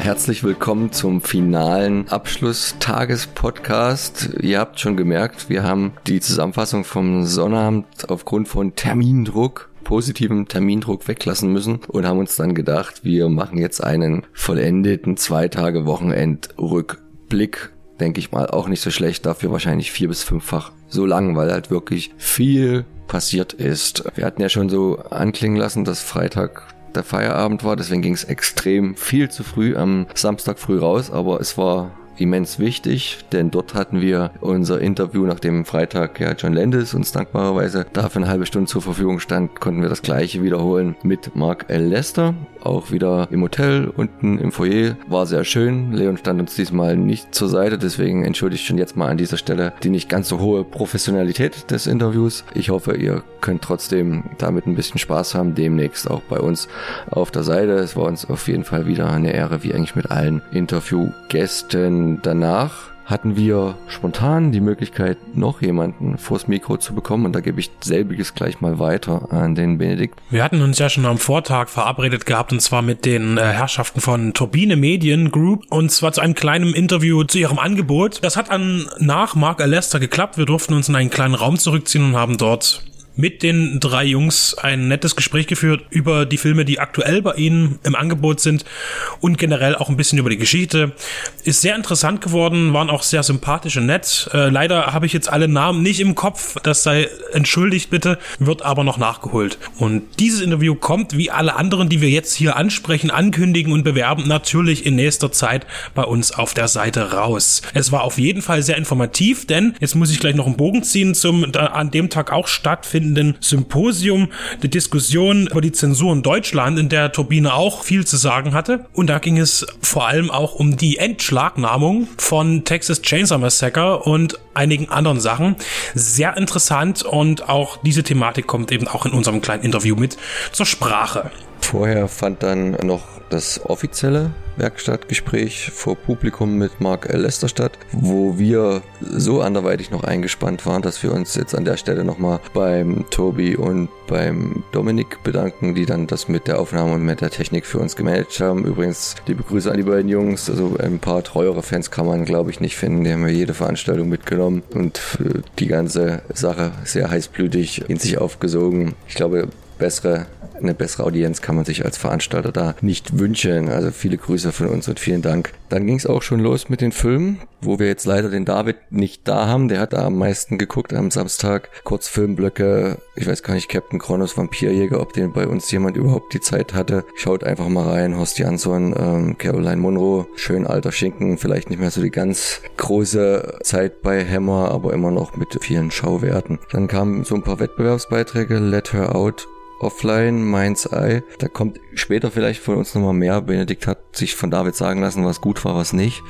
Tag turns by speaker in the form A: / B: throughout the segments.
A: Herzlich willkommen zum finalen Abschlusstagespodcast. Ihr habt schon gemerkt, wir haben die Zusammenfassung vom Sonnabend aufgrund von Termindruck positiven Termindruck weglassen müssen und haben uns dann gedacht, wir machen jetzt einen vollendeten zwei Tage Wochenendrückblick. Denke ich mal auch nicht so schlecht, dafür wahrscheinlich vier bis fünffach so lang, weil halt wirklich viel passiert ist. Wir hatten ja schon so anklingen lassen, dass Freitag der Feierabend war, deswegen ging es extrem viel zu früh am Samstag früh raus, aber es war immens wichtig, denn dort hatten wir unser Interview, nachdem Freitag ja John Landis uns dankbarerweise dafür eine halbe Stunde zur Verfügung stand, konnten wir das gleiche wiederholen mit Mark L. Lester, auch wieder im Hotel unten im Foyer. War sehr schön. Leon stand uns diesmal nicht zur Seite, deswegen entschuldige ich schon jetzt mal an dieser Stelle die nicht ganz so hohe Professionalität des Interviews. Ich hoffe, ihr könnt trotzdem damit ein bisschen Spaß haben, demnächst auch bei uns auf der Seite. Es war uns auf jeden Fall wieder eine Ehre, wie eigentlich mit allen Interviewgästen danach hatten wir spontan die Möglichkeit, noch jemanden vors Mikro zu bekommen. Und da gebe ich selbiges gleich mal weiter an den Benedikt.
B: Wir hatten uns ja schon am Vortag verabredet gehabt, und zwar mit den äh, Herrschaften von Turbine Medien Group, und zwar zu einem kleinen Interview zu ihrem Angebot. Das hat dann nach Mark Alester geklappt. Wir durften uns in einen kleinen Raum zurückziehen und haben dort mit den drei Jungs ein nettes Gespräch geführt über die Filme, die aktuell bei ihnen im Angebot sind und generell auch ein bisschen über die Geschichte. Ist sehr interessant geworden, waren auch sehr sympathisch und nett. Äh, leider habe ich jetzt alle Namen nicht im Kopf, das sei entschuldigt bitte, wird aber noch nachgeholt. Und dieses Interview kommt, wie alle anderen, die wir jetzt hier ansprechen, ankündigen und bewerben, natürlich in nächster Zeit bei uns auf der Seite raus. Es war auf jeden Fall sehr informativ, denn jetzt muss ich gleich noch einen Bogen ziehen zum an dem Tag auch stattfinden stattfindenden Symposium, die Diskussion über die Zensur in Deutschland, in der Turbine auch viel zu sagen hatte. Und da ging es vor allem auch um die Entschlagnahmung von Texas Chainsaw Massacre und einigen anderen Sachen. Sehr interessant und auch diese Thematik kommt eben auch in unserem kleinen Interview mit zur Sprache.
A: Vorher fand dann noch das offizielle Werkstattgespräch vor Publikum mit Mark. Lester statt, wo wir so anderweitig noch eingespannt waren, dass wir uns jetzt an der Stelle nochmal beim Tobi und beim Dominik bedanken, die dann das mit der Aufnahme und mit der Technik für uns gemanagt haben. Übrigens, liebe Grüße an die beiden Jungs. Also ein paar treuere Fans kann man, glaube ich, nicht finden. Die haben ja jede Veranstaltung mitgenommen und die ganze Sache sehr heißblütig in sich aufgesogen. Ich glaube, bessere eine bessere Audienz kann man sich als Veranstalter da nicht wünschen. Also viele Grüße von uns und vielen Dank. Dann ging es auch schon los mit den Filmen, wo wir jetzt leider den David nicht da haben. Der hat da am meisten geguckt am Samstag. Kurzfilmblöcke, ich weiß gar nicht, Captain Kronos Vampirjäger, ob den bei uns jemand überhaupt die Zeit hatte. Schaut einfach mal rein. Horst Jansson, ähm, Caroline Monroe, schön alter Schinken, vielleicht nicht mehr so die ganz große Zeit bei Hammer, aber immer noch mit vielen Schauwerten. Dann kamen so ein paar Wettbewerbsbeiträge, Let Her Out, Offline, Mind's Eye. Da kommt später vielleicht von uns nochmal mehr. Benedikt hat sich von David sagen lassen, was gut war, was nicht.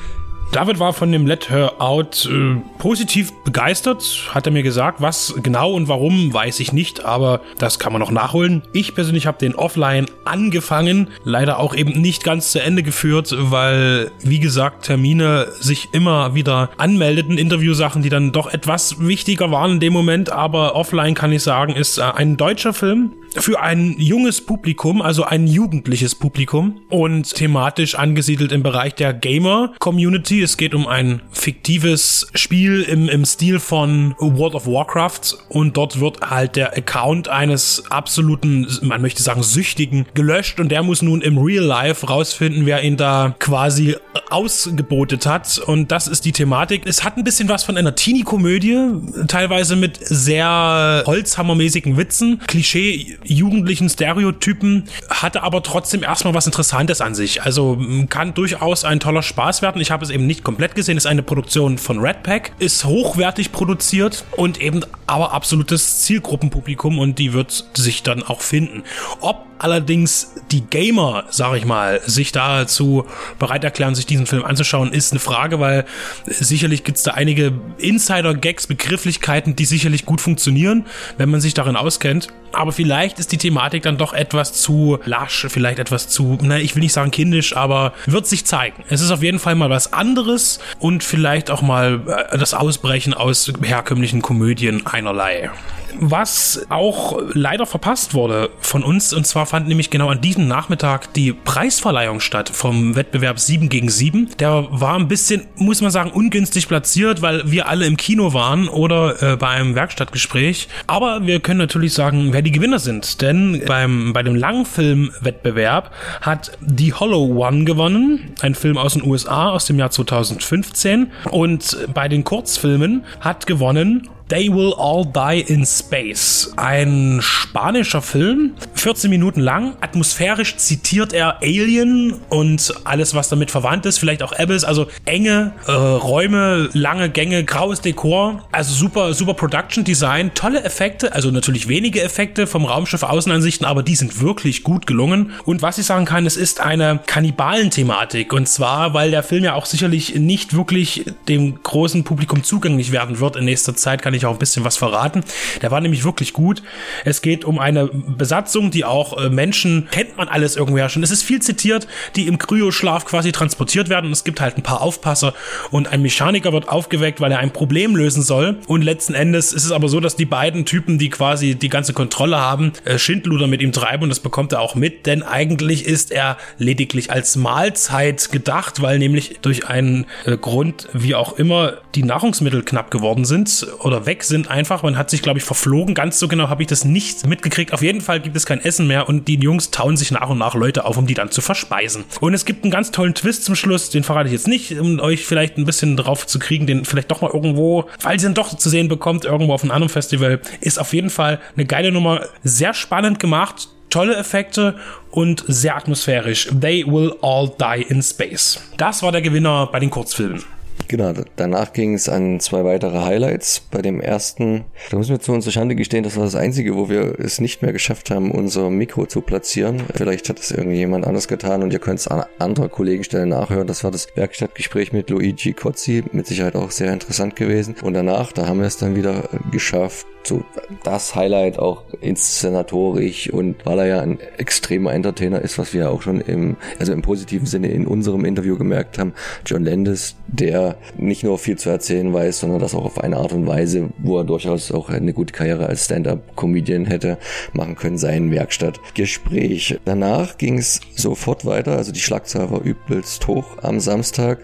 B: David war von dem Let Her Out äh, positiv begeistert, hat er mir gesagt. Was genau und warum, weiß ich nicht, aber das kann man noch nachholen. Ich persönlich habe den Offline angefangen, leider auch eben nicht ganz zu Ende geführt, weil, wie gesagt, Termine sich immer wieder anmeldeten, Interviewsachen, die dann doch etwas wichtiger waren in dem Moment, aber Offline kann ich sagen, ist äh, ein deutscher Film, für ein junges Publikum, also ein jugendliches Publikum und thematisch angesiedelt im Bereich der Gamer-Community. Es geht um ein fiktives Spiel im, im Stil von World of Warcraft und dort wird halt der Account eines absoluten, man möchte sagen, Süchtigen gelöscht und der muss nun im Real Life rausfinden, wer ihn da quasi ausgebotet hat und das ist die Thematik. Es hat ein bisschen was von einer Teenie-Komödie, teilweise mit sehr holzhammermäßigen Witzen, Klischee jugendlichen Stereotypen, hatte aber trotzdem erstmal was Interessantes an sich. Also kann durchaus ein toller Spaß werden. Ich habe es eben nicht komplett gesehen. Ist eine Produktion von Red Pack, ist hochwertig produziert und eben aber absolutes Zielgruppenpublikum und die wird sich dann auch finden. Ob allerdings die Gamer, sag ich mal, sich dazu bereit erklären, sich diesen Film anzuschauen, ist eine Frage, weil sicherlich gibt's da einige Insider-Gags, Begrifflichkeiten, die sicherlich gut funktionieren, wenn man sich darin auskennt. Aber vielleicht vielleicht ist die Thematik dann doch etwas zu lasch, vielleicht etwas zu, na, ich will nicht sagen kindisch, aber wird sich zeigen. Es ist auf jeden Fall mal was anderes und vielleicht auch mal äh, das Ausbrechen aus herkömmlichen Komödien einerlei was auch leider verpasst wurde von uns. Und zwar fand nämlich genau an diesem Nachmittag die Preisverleihung statt vom Wettbewerb 7 gegen 7. Der war ein bisschen, muss man sagen, ungünstig platziert, weil wir alle im Kino waren oder äh, bei einem Werkstattgespräch. Aber wir können natürlich sagen, wer die Gewinner sind. Denn beim, bei dem Langfilmwettbewerb hat The Hollow One gewonnen. Ein Film aus den USA aus dem Jahr 2015. Und bei den Kurzfilmen hat gewonnen They Will All Die in Space. Ein spanischer Film, 14 Minuten lang. Atmosphärisch zitiert er Alien und alles, was damit verwandt ist. Vielleicht auch Abyss. Also enge äh, Räume, lange Gänge, graues Dekor. Also super, super Production Design. Tolle Effekte. Also natürlich wenige Effekte vom Raumschiff Außenansichten, aber die sind wirklich gut gelungen. Und was ich sagen kann, es ist eine Kannibalen-Thematik. Und zwar, weil der Film ja auch sicherlich nicht wirklich dem großen Publikum zugänglich werden wird in nächster Zeit, kann ich ich auch ein bisschen was verraten. Der war nämlich wirklich gut. Es geht um eine Besatzung, die auch äh, Menschen, kennt man alles irgendwer schon. Es ist viel zitiert, die im Kryoschlaf quasi transportiert werden. Es gibt halt ein paar Aufpasser und ein Mechaniker wird aufgeweckt, weil er ein Problem lösen soll. Und letzten Endes ist es aber so, dass die beiden Typen, die quasi die ganze Kontrolle haben, äh, Schindluder mit ihm treiben und das bekommt er auch mit, denn eigentlich ist er lediglich als Mahlzeit gedacht, weil nämlich durch einen äh, Grund, wie auch immer, die Nahrungsmittel knapp geworden sind oder weg sind einfach. Man hat sich, glaube ich, verflogen. Ganz so genau habe ich das nicht mitgekriegt. Auf jeden Fall gibt es kein Essen mehr und die Jungs tauen sich nach und nach Leute auf, um die dann zu verspeisen. Und es gibt einen ganz tollen Twist zum Schluss. Den verrate ich jetzt nicht, um euch vielleicht ein bisschen drauf zu kriegen, den vielleicht doch mal irgendwo, falls ihr ihn doch zu sehen bekommt, irgendwo auf einem anderen Festival. Ist auf jeden Fall eine geile Nummer. Sehr spannend gemacht tolle Effekte und sehr atmosphärisch. They will all die in space. Das war der Gewinner bei den Kurzfilmen.
A: Genau, danach ging es an zwei weitere Highlights. Bei dem ersten, da müssen wir zu unserer Schande gestehen, das war das einzige, wo wir es nicht mehr geschafft haben, unser Mikro zu platzieren. Vielleicht hat es irgendjemand anders getan und ihr könnt es an anderer Kollegenstelle nachhören. Das war das Werkstattgespräch mit Luigi Cozzi, mit Sicherheit auch sehr interessant gewesen. Und danach, da haben wir es dann wieder geschafft, so das Highlight auch inszenatorisch und weil er ja ein extremer Entertainer ist, was wir auch schon im, also im positiven Sinne in unserem Interview gemerkt haben, John Landis, der nicht nur viel zu erzählen weiß, sondern das auch auf eine Art und Weise, wo er durchaus auch eine gute Karriere als Stand-up-Comedian hätte machen können, sein Werkstattgespräch. Danach ging es sofort weiter, also die Schlagzahl war übelst hoch am Samstag.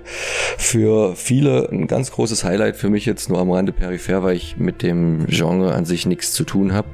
A: Für viele ein ganz großes Highlight, für mich jetzt nur am Rande peripher, weil ich mit dem Genre an sich nichts zu tun habe,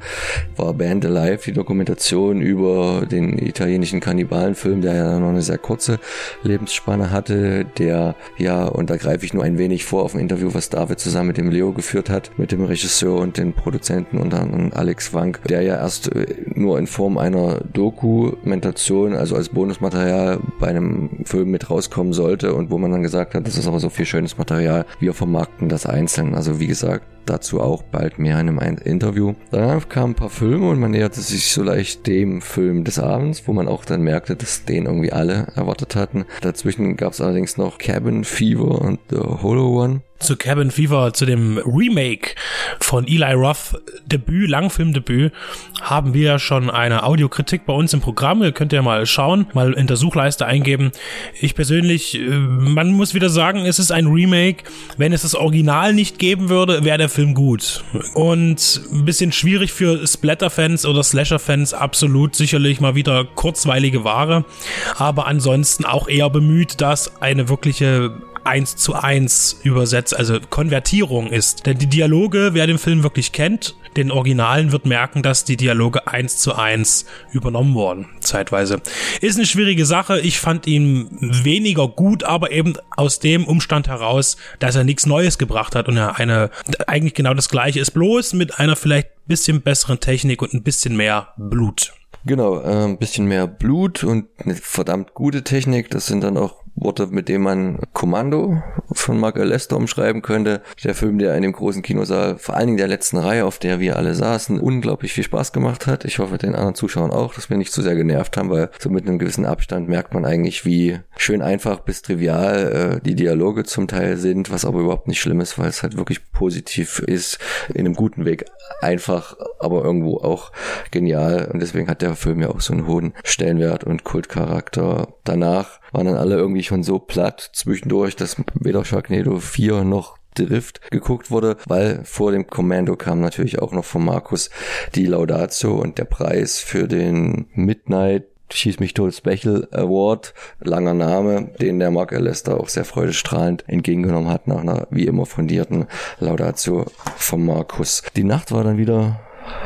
A: war Band Alive, die Dokumentation über den italienischen Kannibalenfilm, der ja noch eine sehr kurze Lebensspanne hatte, der ja, und da greife ich nur ein wenig vor auf ein Interview, was David zusammen mit dem Leo geführt hat, mit dem Regisseur und den Produzenten unter anderem Alex Wank, der ja erst äh, nur in Form einer Dokumentation, also als Bonusmaterial bei einem Film mit rauskommen sollte und wo man dann gesagt hat, das ist aber so viel schönes Material, wir vermarkten das einzeln. Also wie gesagt, dazu auch bald mehr in einem Interview. Danach kamen ein paar Filme und man näherte sich so leicht dem Film des Abends, wo man auch dann merkte, dass den irgendwie alle erwartet hatten. Dazwischen gab es allerdings noch Cabin Fever und The Hollow One
B: zu Cabin Fever, zu dem Remake von Eli Roth Debüt, Langfilmdebüt, haben wir schon eine Audiokritik bei uns im Programm. Ihr könnt ja mal schauen, mal in der Suchleiste eingeben. Ich persönlich, äh, man muss wieder sagen, es ist ein Remake. Wenn es das Original nicht geben würde, wäre der Film gut. Und ein bisschen schwierig für Splatter-Fans oder Slasher-Fans, absolut sicherlich mal wieder kurzweilige Ware. Aber ansonsten auch eher bemüht, dass eine wirkliche eins zu eins übersetzt, also Konvertierung ist. Denn die Dialoge, wer den Film wirklich kennt, den Originalen wird merken, dass die Dialoge eins zu eins übernommen wurden, zeitweise. Ist eine schwierige Sache. Ich fand ihn weniger gut, aber eben aus dem Umstand heraus, dass er nichts Neues gebracht hat und er eine, eigentlich genau das gleiche ist, bloß mit einer vielleicht bisschen besseren Technik und ein bisschen mehr Blut.
A: Genau, äh, ein bisschen mehr Blut und eine verdammt gute Technik. Das sind dann auch Worte, mit denen man Kommando von Mark Lester umschreiben könnte. Der Film, der in dem großen Kinosaal, vor allen Dingen der letzten Reihe, auf der wir alle saßen, unglaublich viel Spaß gemacht hat. Ich hoffe den anderen Zuschauern auch, dass wir nicht zu sehr genervt haben, weil so mit einem gewissen Abstand merkt man eigentlich, wie schön einfach bis trivial äh, die Dialoge zum Teil sind, was aber überhaupt nicht schlimm ist, weil es halt wirklich positiv ist, in einem guten Weg einfach, aber irgendwo auch genial. Und deswegen hat der Film ja auch so einen hohen Stellenwert und Kultcharakter. Danach waren dann alle irgendwie schon so platt zwischendurch, dass weder Sharknado 4 noch Drift geguckt wurde, weil vor dem Commando kam natürlich auch noch von Markus die Laudatio und der Preis für den Midnight Schieß mich tot Special Award, langer Name, den der Mark Alester auch sehr freudestrahlend entgegengenommen hat nach einer wie immer fundierten Laudatio von Markus. Die Nacht war dann wieder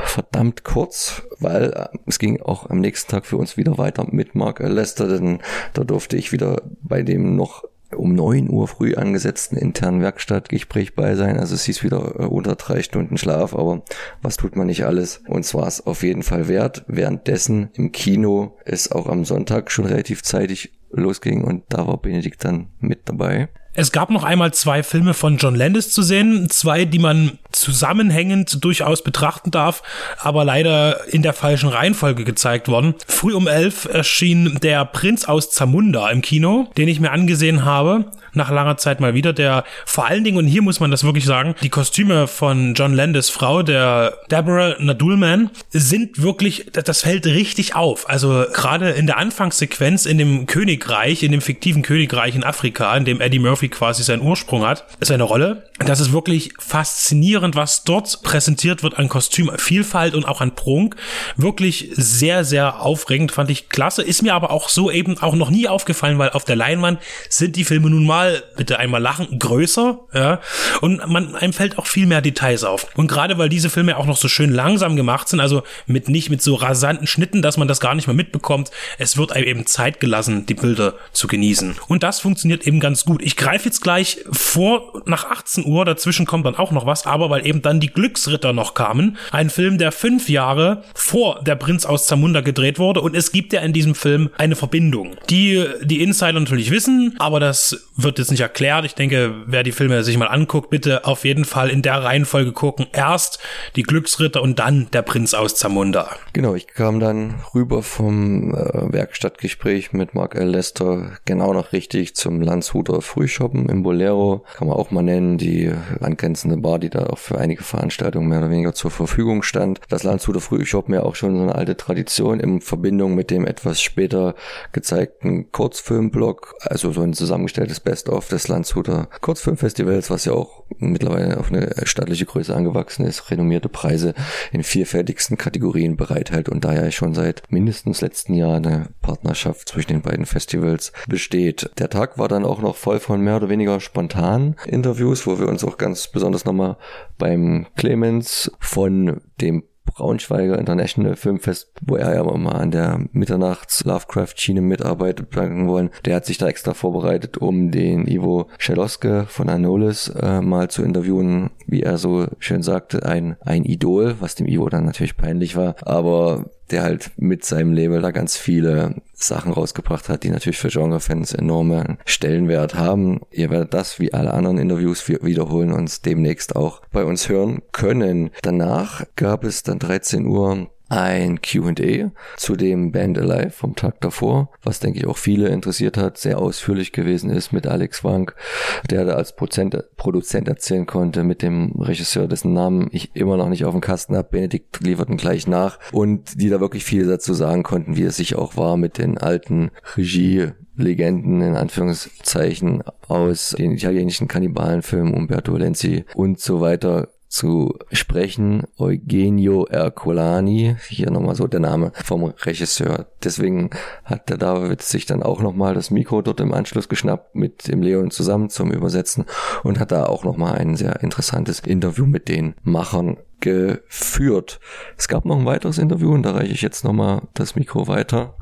A: verdammt kurz, weil äh, es ging auch am nächsten Tag für uns wieder weiter mit Mark Lester, denn da durfte ich wieder bei dem noch um neun Uhr früh angesetzten internen Werkstattgespräch bei sein. Also es hieß wieder äh, unter drei Stunden Schlaf, aber was tut man nicht alles? Und zwar ist auf jeden Fall wert. Währenddessen im Kino ist auch am Sonntag schon relativ zeitig losging und da war Benedikt dann mit dabei.
B: Es gab noch einmal zwei Filme von John Landis zu sehen, zwei, die man zusammenhängend durchaus betrachten darf, aber leider in der falschen Reihenfolge gezeigt worden. Früh um elf erschien Der Prinz aus Zamunda im Kino, den ich mir angesehen habe nach langer Zeit mal wieder, der vor allen Dingen, und hier muss man das wirklich sagen, die Kostüme von John Landis Frau, der Deborah Nadulman, sind wirklich, das fällt richtig auf. Also gerade in der Anfangssequenz in dem Königreich, in dem fiktiven Königreich in Afrika, in dem Eddie Murphy quasi seinen Ursprung hat, ist eine Rolle. Das ist wirklich faszinierend, was dort präsentiert wird an Kostümvielfalt und auch an Prunk. Wirklich sehr, sehr aufregend, fand ich klasse. Ist mir aber auch so eben auch noch nie aufgefallen, weil auf der Leinwand sind die Filme nun mal einmal, bitte einmal lachen, größer, ja, und man, einem fällt auch viel mehr Details auf. Und gerade weil diese Filme auch noch so schön langsam gemacht sind, also mit nicht mit so rasanten Schnitten, dass man das gar nicht mehr mitbekommt, es wird einem eben Zeit gelassen, die Bilder zu genießen. Und das funktioniert eben ganz gut. Ich greife jetzt gleich vor nach 18 Uhr, dazwischen kommt dann auch noch was, aber weil eben dann die Glücksritter noch kamen, ein Film, der fünf Jahre vor Der Prinz aus Zamunda gedreht wurde und es gibt ja in diesem Film eine Verbindung, die die Insider natürlich wissen, aber das wird wird jetzt nicht erklärt. Ich denke, wer die Filme sich mal anguckt, bitte auf jeden Fall in der Reihenfolge gucken. Erst die Glücksritter und dann der Prinz aus Zamunda.
A: Genau, ich kam dann rüber vom äh, Werkstattgespräch mit Mark L. Lester genau noch richtig zum Landshuter Frühshoppen im Bolero. Kann man auch mal nennen, die angrenzende Bar, die da auch für einige Veranstaltungen mehr oder weniger zur Verfügung stand. Das Landshuter Frühshoppen ja auch schon so eine alte Tradition in Verbindung mit dem etwas später gezeigten Kurzfilmblock, also so ein zusammengestelltes Best Best-of des Landshuter Kurzfilmfestivals, was ja auch mittlerweile auf eine staatliche Größe angewachsen ist, renommierte Preise in vielfältigsten Kategorien bereithält und daher schon seit mindestens letzten Jahr eine Partnerschaft zwischen den beiden Festivals besteht. Der Tag war dann auch noch voll von mehr oder weniger spontanen Interviews, wo wir uns auch ganz besonders nochmal beim Clemens von dem Braunschweiger International Filmfest, wo er ja mal an der Mitternachts Lovecraft-Schiene mitarbeitet, danken wollen. Der hat sich da extra vorbereitet, um den Ivo Scheloske von Anolis äh, mal zu interviewen, wie er so schön sagte, ein, ein Idol, was dem Ivo dann natürlich peinlich war, aber der halt mit seinem Label da ganz viele Sachen rausgebracht hat, die natürlich für Genre-Fans enorme Stellenwert haben. Ihr werdet das wie alle anderen Interviews wiederholen und demnächst auch bei uns hören können. Danach gab es dann 13 Uhr ein QA zu dem Band Alive vom Tag davor, was denke ich auch viele interessiert hat, sehr ausführlich gewesen ist mit Alex Wank, der da als Prozent, Produzent erzählen konnte mit dem Regisseur, dessen Namen ich immer noch nicht auf dem Kasten habe. Benedikt lieferten gleich nach und die da wirklich viel dazu sagen konnten, wie es sich auch war mit den alten Regie Legenden in Anführungszeichen aus den italienischen Kannibalenfilmen Umberto Lenzi und so weiter zu sprechen. Eugenio Ercolani, hier nochmal so der Name vom Regisseur. Deswegen hat der David sich dann auch nochmal das Mikro dort im Anschluss geschnappt mit dem Leon zusammen zum Übersetzen und hat da auch nochmal ein sehr interessantes Interview mit den Machern geführt. Es gab noch ein weiteres Interview und da reiche ich jetzt nochmal das Mikro weiter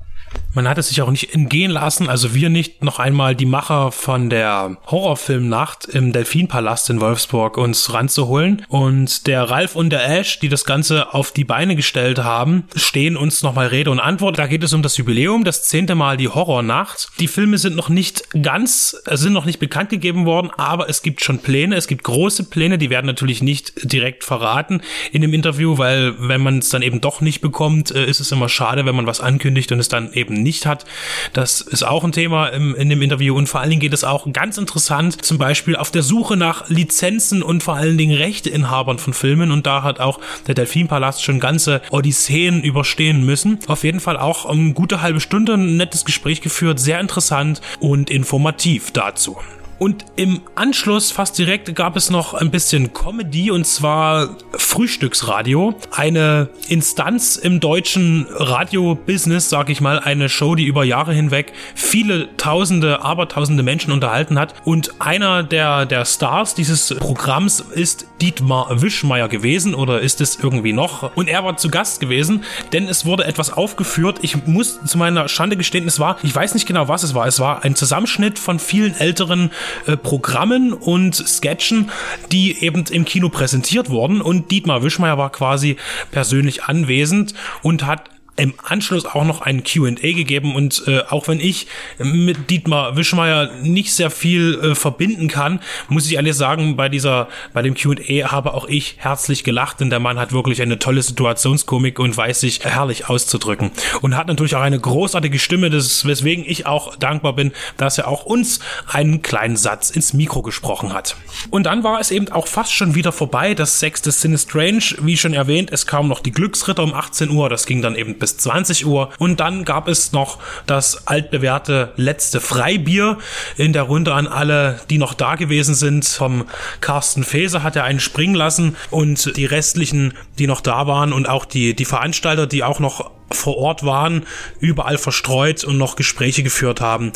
B: Man hat es sich auch nicht entgehen lassen, also wir nicht, noch einmal die Macher von der Horrorfilmnacht im Delfinpalast in Wolfsburg uns ranzuholen. Und der Ralf und der Ash, die das Ganze auf die Beine gestellt haben, stehen uns nochmal Rede und Antwort. Da geht es um das Jubiläum, das zehnte Mal die Horrornacht. Die Filme sind noch nicht ganz, äh, sind noch nicht bekannt gegeben worden, aber es gibt schon Pläne, es gibt große Pläne, die werden natürlich nicht direkt verraten in dem Interview, weil wenn man es dann eben doch nicht bekommt, äh, ist es immer schade, wenn man was ankündigt und es dann eben nicht hat. Das ist auch ein Thema im, in dem Interview und vor allen Dingen geht es auch ganz interessant, zum Beispiel auf der Suche nach Lizenzen und vor allen Dingen Rechteinhabern von Filmen und da hat auch der Delfinpalast schon ganze Odysseen überstehen müssen. Auf jeden Fall auch eine gute halbe Stunde ein nettes Gespräch geführt, sehr interessant und informativ dazu. Und im Anschluss, fast direkt, gab es noch ein bisschen Comedy und zwar Frühstücksradio. Eine Instanz im deutschen Radio-Business, sag ich mal, eine Show, die über Jahre hinweg viele tausende, abertausende Menschen unterhalten hat. Und einer der, der Stars dieses Programms ist Dietmar Wischmeier gewesen oder ist es irgendwie noch? Und er war zu Gast gewesen, denn es wurde etwas aufgeführt. Ich muss zu meiner Schande gestehen, es war, ich weiß nicht genau, was es war. Es war ein Zusammenschnitt von vielen älteren äh, Programmen und Sketchen, die eben im Kino präsentiert wurden. Und Dietmar Wischmeier war quasi persönlich anwesend und hat im Anschluss auch noch ein QA gegeben und äh, auch wenn ich mit Dietmar Wischmeier nicht sehr viel äh, verbinden kann, muss ich ehrlich sagen, bei dieser, bei dem QA habe auch ich herzlich gelacht, denn der Mann hat wirklich eine tolle Situationskomik und weiß sich herrlich auszudrücken. Und hat natürlich auch eine großartige Stimme, das, weswegen ich auch dankbar bin, dass er auch uns einen kleinen Satz ins Mikro gesprochen hat. Und dann war es eben auch fast schon wieder vorbei, das sechste Sin Strange, wie schon erwähnt, es kam noch die Glücksritter um 18 Uhr, das ging dann eben bis 20 Uhr. Und dann gab es noch das altbewährte letzte Freibier in der Runde an alle, die noch da gewesen sind. Vom Carsten Feser hat er einen springen lassen und die restlichen, die noch da waren und auch die, die Veranstalter, die auch noch vor Ort waren, überall verstreut und noch Gespräche geführt haben,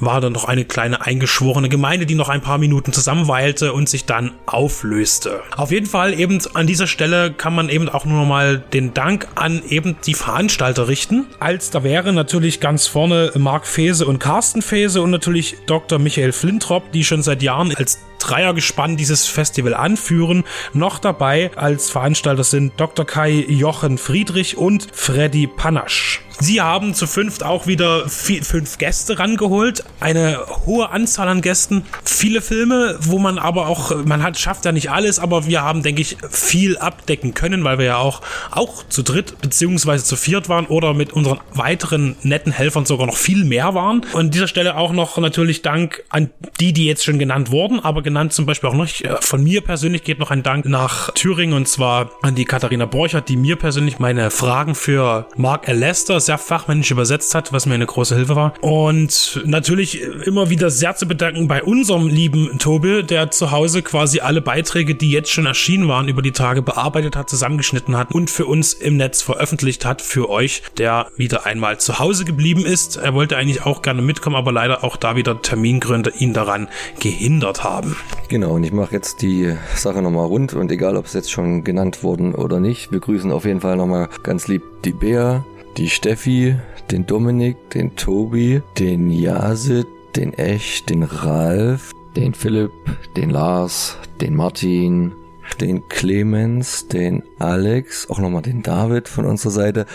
B: war dann noch eine kleine eingeschworene Gemeinde, die noch ein paar Minuten zusammenweilte und sich dann auflöste. Auf jeden Fall eben an dieser Stelle kann man eben auch nur noch mal den Dank an eben die Veranstalter richten. Als da wäre natürlich ganz vorne Marc Fese und Carsten Fese und natürlich Dr. Michael Flintrop, die schon seit Jahren als Dreiergespann dieses Festival anführen. Noch dabei als Veranstalter sind Dr. Kai Jochen Friedrich und Freddy Panasch. Sie haben zu fünft auch wieder vier, fünf Gäste rangeholt. Eine hohe Anzahl an Gästen. Viele Filme, wo man aber auch, man hat, schafft ja nicht alles, aber wir haben, denke ich, viel abdecken können, weil wir ja auch, auch zu dritt beziehungsweise zu viert waren oder mit unseren weiteren netten Helfern sogar noch viel mehr waren. Und an dieser Stelle auch noch natürlich Dank an die, die jetzt schon genannt wurden, aber genannt zum Beispiel auch noch, äh, von mir persönlich geht noch ein Dank nach Thüringen und zwar an die Katharina Borchert, die mir persönlich meine Fragen für Mark L. Lester sehr fachmännisch übersetzt hat, was mir eine große Hilfe war. Und natürlich immer wieder sehr zu bedanken bei unserem lieben Tobi, der zu Hause quasi alle Beiträge, die jetzt schon erschienen waren, über die Tage bearbeitet hat, zusammengeschnitten hat und für uns im Netz veröffentlicht hat, für euch, der wieder einmal zu Hause geblieben ist. Er wollte eigentlich auch gerne mitkommen, aber leider auch da wieder Termingründe ihn daran gehindert haben.
A: Genau, und ich mache jetzt die Sache nochmal rund und egal, ob es jetzt schon genannt wurden oder nicht, wir grüßen auf jeden Fall nochmal ganz lieb die Bea, die Steffi, den Dominik, den Tobi, den Jasid, den Echt, den Ralf, den Philipp, den Lars, den Martin, den Clemens, den Alex, auch nochmal den David von unserer Seite.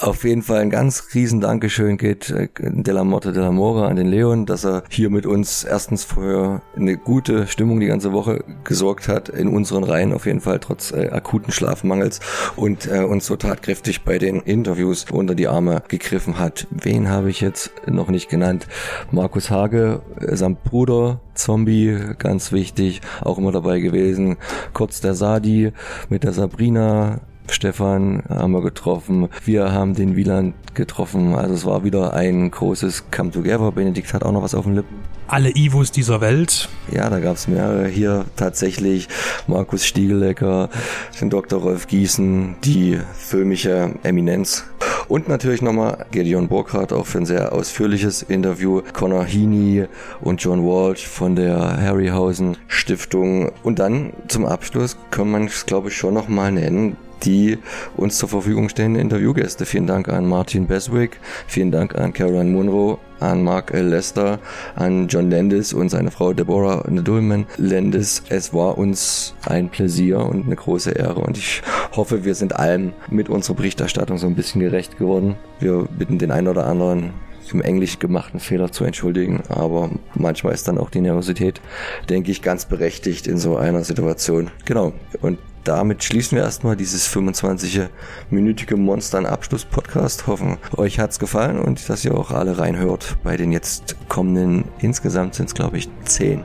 A: Auf jeden Fall ein ganz riesen Dankeschön geht äh, Della Morte Della Mora an den Leon, dass er hier mit uns erstens für eine gute Stimmung die ganze Woche gesorgt hat, in unseren Reihen auf jeden Fall, trotz äh, akuten Schlafmangels und äh, uns so tatkräftig bei den Interviews unter die Arme gegriffen hat. Wen habe ich jetzt noch nicht genannt? Markus Hage, äh, sein Bruder, Zombie, ganz wichtig, auch immer dabei gewesen. Kurz der Sadi mit der Sabrina, Stefan haben wir getroffen. Wir haben den Wieland getroffen. Also es war wieder ein großes Come Together. Benedikt hat auch noch was auf den Lippen.
B: Alle Ivos dieser Welt.
A: Ja, da gab es mehrere. Hier tatsächlich Markus Stiegelecker, den Dr. Rolf Gießen, die filmische Eminenz. Und natürlich nochmal Gideon Burkhardt auch für ein sehr ausführliches Interview. Connor Heaney und John Walsh von der Harryhausen Stiftung. Und dann zum Abschluss kann man es, glaube ich, schon nochmal nennen die uns zur Verfügung stehenden Interviewgäste. Vielen Dank an Martin Beswick, vielen Dank an Caroline Munro, an Mark L. Lester, an John Landis und seine Frau Deborah Nedulman Landis. Es war uns ein Pläsier und eine große Ehre und ich hoffe, wir sind allem mit unserer Berichterstattung so ein bisschen gerecht geworden. Wir bitten den einen oder anderen im Englisch gemachten Fehler zu entschuldigen, aber manchmal ist dann auch die Nervosität, denke ich, ganz berechtigt in so einer Situation. Genau. Und damit schließen wir erstmal dieses 25-minütige Monster an Abschluss-Podcast. Hoffen, euch hat's gefallen und dass ihr auch alle reinhört bei den jetzt kommenden, insgesamt sind es glaube ich zehn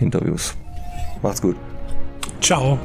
A: Interviews. Macht's gut.
B: Ciao.